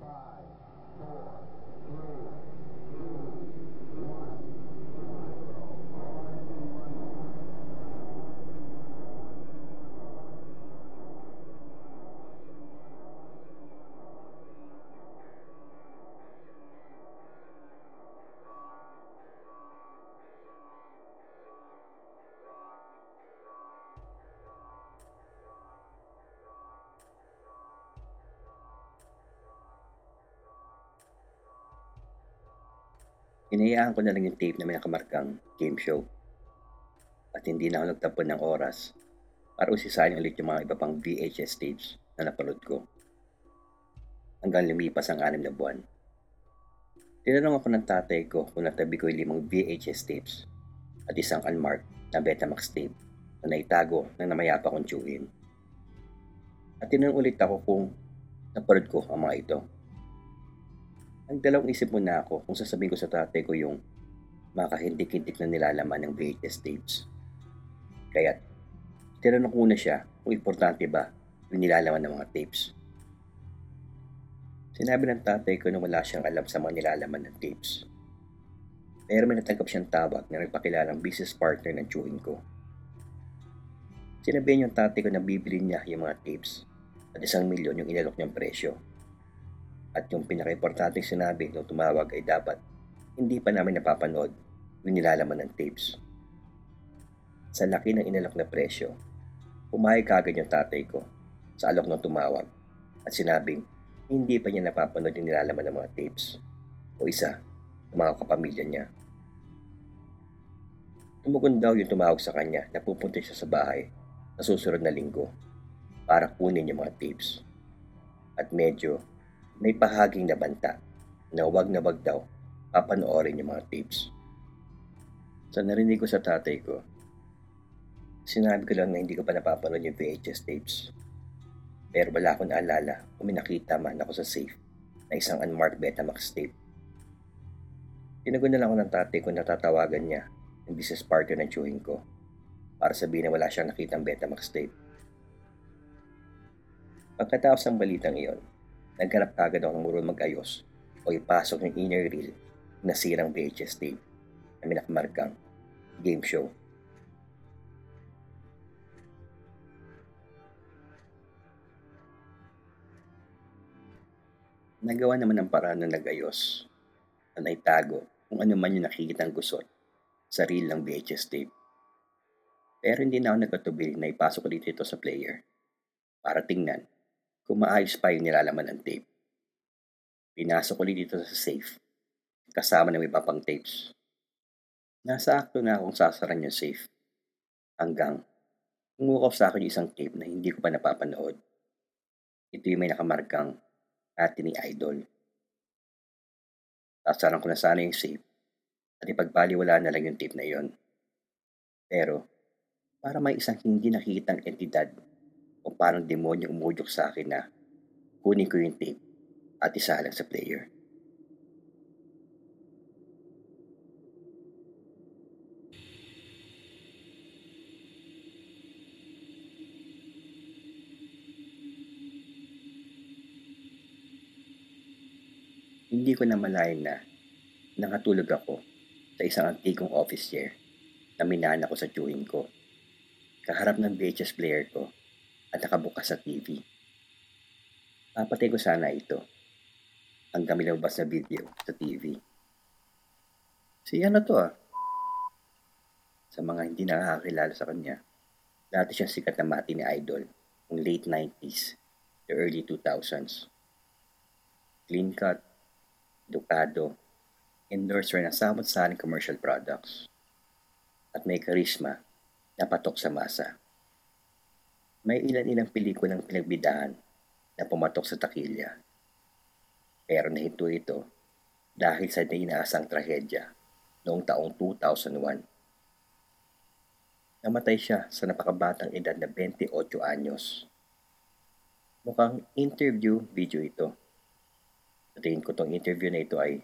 Five, four, Hinayaan ko na lang yung tape na may nakamarkang game show. At hindi na ako nagtapon ng oras para usisahin ulit yung mga iba pang VHS tapes na napanood ko. Hanggang lumipas ang anim na buwan. Tinanong ako ng tatay ko kung natabi ko yung limang VHS tapes at isang unmarked na Betamax tape na naitago ng namayapa kong tiyuhin. At tinanong ulit ako kung napanood ko ang mga ito. Nagdalawang isip muna ako kung sasabihin ko sa tatay ko yung makahindik-hindik na nilalaman ng VHS tapes. Kaya tinanong ko na siya kung importante ba yung nilalaman ng mga tapes. Sinabi ng tatay ko na wala siyang alam sa mga nilalaman ng tapes. Pero may natanggap siyang tawag na nagpakilalang business partner ng tiyuhin ko. Sinabi niya yung tatay ko na bibili niya yung mga tapes at isang milyon yung inalok niyang presyo. At yung pinaka-importanting sinabi nung tumawag ay dapat hindi pa namin napapanood yung nilalaman ng tapes. Sa laki ng inalok na presyo, pumayag kagad yung tatay ko sa alok ng tumawag at sinabing hindi pa niya napapanood yung nilalaman ng mga tapes o isa ng mga kapamilya niya. Tumugon daw yung tumawag sa kanya na pupunta siya sa bahay na susunod na linggo para kunin yung mga tapes. At medyo may pahaging nabanta na wag na wag daw papanoorin yung mga tapes. Sa narinig ko sa tatay ko, sinabi ko lang na hindi ko pa napapanood yung VHS tapes. Pero wala akong naalala kung may nakita man ako sa safe na isang unmarked Betamax tape. Tinagon na lang ako ng tatay ko na tatawagan niya yung business partner ng chewing ko para sabihin na wala siyang nakitang Betamax tape. Pagkatapos ng balitang iyon, naghanap kagad ako ng murong mag-ayos o ipasok ng inner reel na sirang VHS tape na minakamarkang game show. Nagawa naman ang paraan ng nag-ayos na naitago kung ano man yung nakikitang gusot sa reel ng VHS tape. Pero hindi na ako nagkatubili na ipasok ko dito ito sa player para tingnan kung maayos pa yung nilalaman ng tape. Pinasok ko dito sa safe kasama ng iba pang tapes. Nasa akto na akong sasaran yung safe hanggang umukop sa akin isang tape na hindi ko pa napapanood. Ito yung may nakamarkang atin ni Idol. Sasaran ko na sana yung safe at ipagpaliwala na lang yung tape na yon. Pero, para may isang hindi nakikitang entidad o parang demonyo umudyok sa akin na kunin ko yung tape at isa lang sa player. Hindi ko na malayan na nakatulog ako sa isang antikong office chair na minana ko sa chewing ko. Kaharap ng VHS player ko at nakabukas sa TV. Papatay ko sana ito hanggang milabas na video sa TV. Si ano to ah? Sa mga hindi nakakakilala sa kanya, dati siyang sikat na mati ni Idol ng late 90s to early 2000s. Clean cut, edukado, endorser ng samot-saring commercial products, at may karisma na patok sa masa. May ilan-ilang pelikulang pinagbidahan na pumatok sa takilya. Pero nahinto ito dahil sa inaasang trahedya noong taong 2001. Namatay siya sa napakabatang edad na 28 anyos. Mukhang interview video ito sa tingin ko tong interview na ito ay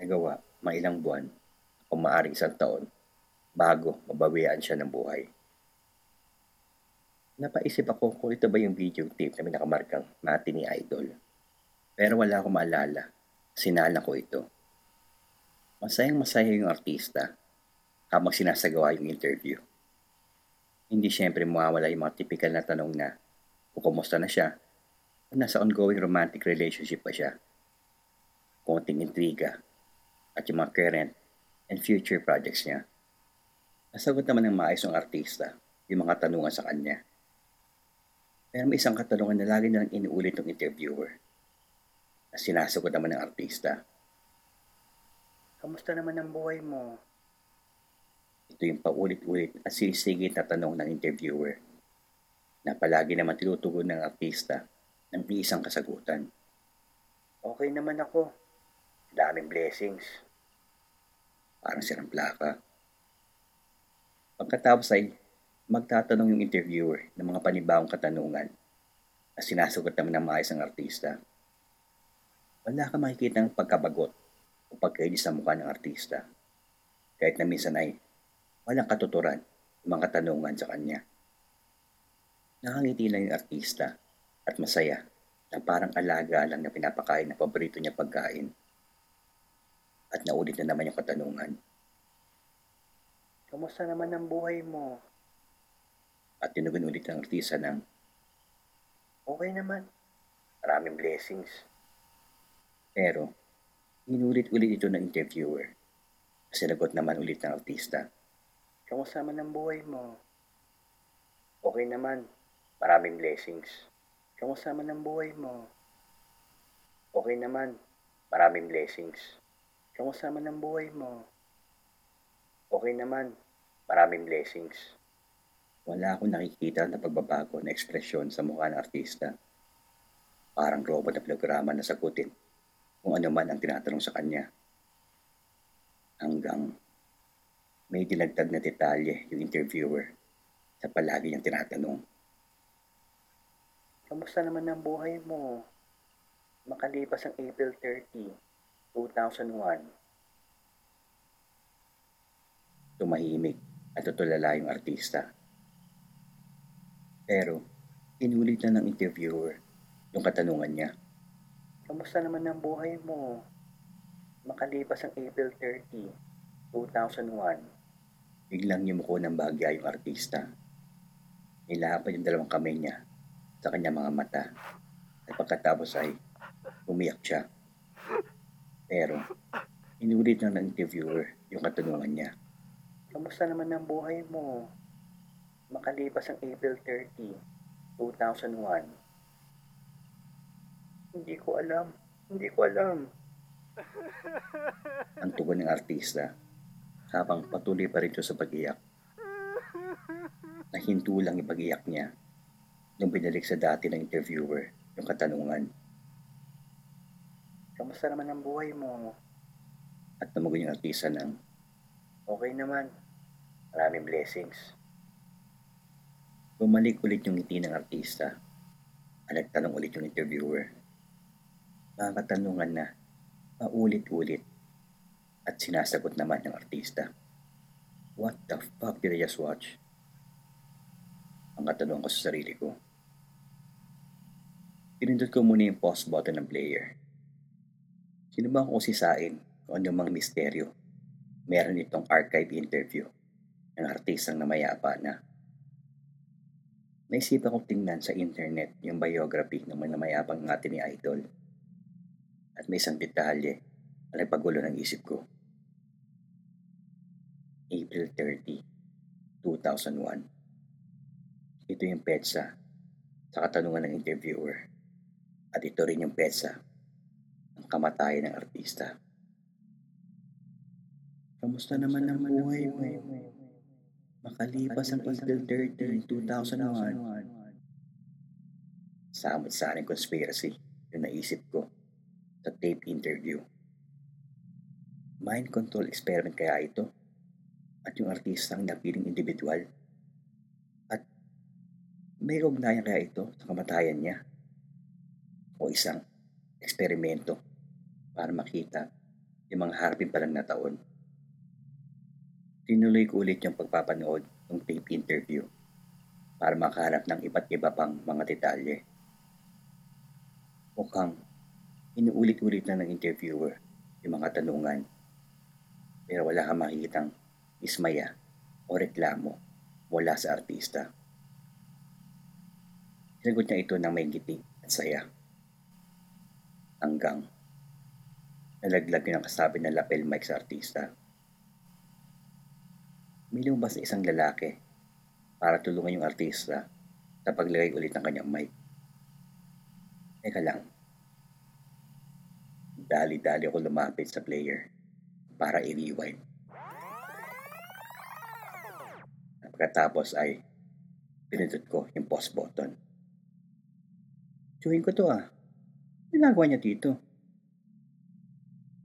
nagawa mailang buwan o maaring isang taon bago mabawian siya ng buhay. Napaisip ako kung ito ba yung video tape na may nakamarkang mati ni Idol. Pero wala akong maalala. Sinala ko ito. Masayang masaya yung artista habang sinasagawa yung interview. Hindi siyempre mawawala yung mga typical na tanong na kung kumusta na siya o nasa ongoing romantic relationship pa siya. Konting intriga at yung mga current and future projects niya. Nasagot naman ng maayos ng artista yung mga tanungan sa kanya. Pero may isang katanungan na lagi nilang inuulit ng interviewer na sinasagot naman ng artista. Kamusta naman ang buhay mo? Ito yung paulit-ulit at sinisigit na tanong ng interviewer na palagi naman tinutugon ng artista ng isang kasagutan. Okay naman ako. Daming blessings. Parang sirang plaka. Pagkatapos ay magtatanong yung interviewer ng mga panibawang katanungan na sinasagot naman ng maayos ng artista. Wala ka makikita ng pagkabagot o pagkaili sa mukha ng artista. Kahit na minsan ay walang katuturan ng mga katanungan sa kanya. Nakangiti lang yung artista at masaya na parang alaga lang na pinapakain ng paborito niya pagkain. At naulit na naman yung katanungan. Kamusta naman ang buhay mo? At tinugon ulit ng artista ng Okay naman. Maraming blessings. Pero, Inulit-ulit ito ng interviewer. Sinagot naman ulit ng artista. Kamusta naman ang buhay mo? Okay naman. Maraming blessings. Kamusta naman ang buhay mo? Okay naman. Maraming blessings. Kamusta naman ang buhay mo? Okay naman. Maraming blessings. Wala akong nakikita na pagbabago na ekspresyon sa mukha ng artista. Parang robot na programa na sagutin kung ano man ang tinatanong sa kanya. Hanggang may dinagdag na detalye yung interviewer sa palagi niyang tinatanong. Kamusta naman ang buhay mo? Makalipas ang April 30, 2001. Tumahimik at tutulala yung artista. Pero, inulit na ng interviewer yung katanungan niya. Kamusta naman ang buhay mo? Makalipas ang April 30, 2001. Biglang yumuko ng bagya yung artista. Nilapad yung dalawang kamay niya sa kanyang mga mata. At pagkatapos ay umiyak siya. Pero, inulit na ng interviewer yung katanungan niya. Kamusta naman ang buhay mo? Makalipas ang April 30, 2001. Hindi ko alam. Hindi ko alam. Ang tugon ng artista habang patuloy pa rin siya sa pag-iyak. Nahinto lang yung pag-iyak niya nung binalik sa dati ng interviewer yung katanungan. Kamusta naman ang buhay mo? At tumugon yung artista ng, Okay naman. Maraming blessings. Bumalik ulit yung ngiti ng artista at nagtanong ulit yung interviewer mga katanungan na paulit-ulit at sinasagot naman ng artista. What the fuck did I just watch? Ang katanungan ko sa sarili ko. Pinindot ko muna yung pause button ng player. Sino ba kung sisain kung ano mang misteryo meron itong archive interview ng artistang namayapa na. Naisipan kong tingnan sa internet yung biography ng mga namayapang natin ni Idol at may isang detalye na nagpagulo ng isip ko. April 30, 2001. Ito yung petsa sa katanungan ng interviewer. At ito rin yung petsa ng kamatayan ng artista. Kamusta naman ang buhay mo? Makalipas ang April 30, 2001. Samot-saring conspiracy yung naisip ko sa tape interview. Mind control experiment kaya ito? At yung artistang napiling individual? At may ugnayan kaya ito sa kamatayan niya? O isang eksperimento para makita yung mga harapin pa lang na taon? Tinuloy ko ulit yung pagpapanood ng tape interview para makahanap ng iba't iba pang mga detalye. Mukhang Inuulit-ulit na ng interviewer yung mga tanungan. Pero wala kang makikitang ismaya o reklamo mula sa artista. Sinagot niya ito ng may ngiti at saya. Hanggang nalaglag yung kasabi ng lapel mic sa artista. May lumabas na isang lalaki para tulungan yung artista sa paglagay ulit ng kanyang mic. Teka lang, Dali-dali ako lumapit sa player para i-rewind. Pagkatapos ay pinindot ko yung pause button. Chewin ko to ah. Ginagawa niya dito.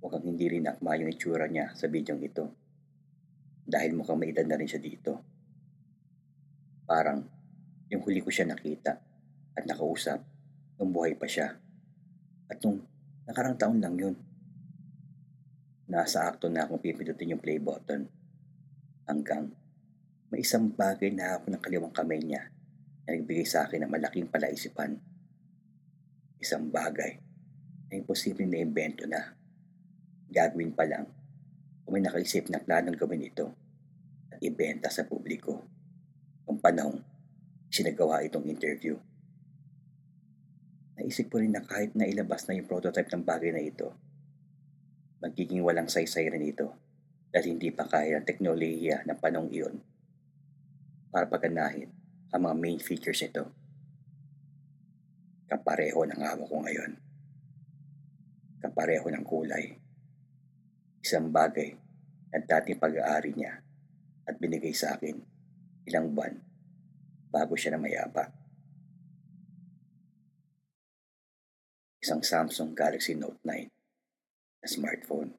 Mukhang hindi rin akma yung itsura niya sa bidyong ito. Dahil mukhang may edad na rin siya dito. Parang yung huli ko siya nakita at nakausap nung buhay pa siya. At nung Nakarang taon lang yun. Nasa akto na akong pipindutin yung play button. Hanggang may isang bagay na ako ng kaliwang kamay niya na nagbigay sa akin ng malaking palaisipan. Isang bagay na imposibleng na imbento na. Gagawin pa lang may nakaisip na planong gawin ito at ibenta sa publiko. Kung panahong sinagawa itong interview. Naisip ko rin na kahit na ilabas na yung prototype ng bagay na ito, magiging walang saysay rin ito dahil hindi pa kaya ng teknolohiya ng panong iyon para paganahin ang mga main features nito. Kapareho ng hawak ko ngayon. Kapareho ng kulay. Isang bagay na dating pag-aari niya at binigay sa akin ilang buwan bago siya na mayapa. isang Samsung Galaxy Note 9 na smartphone.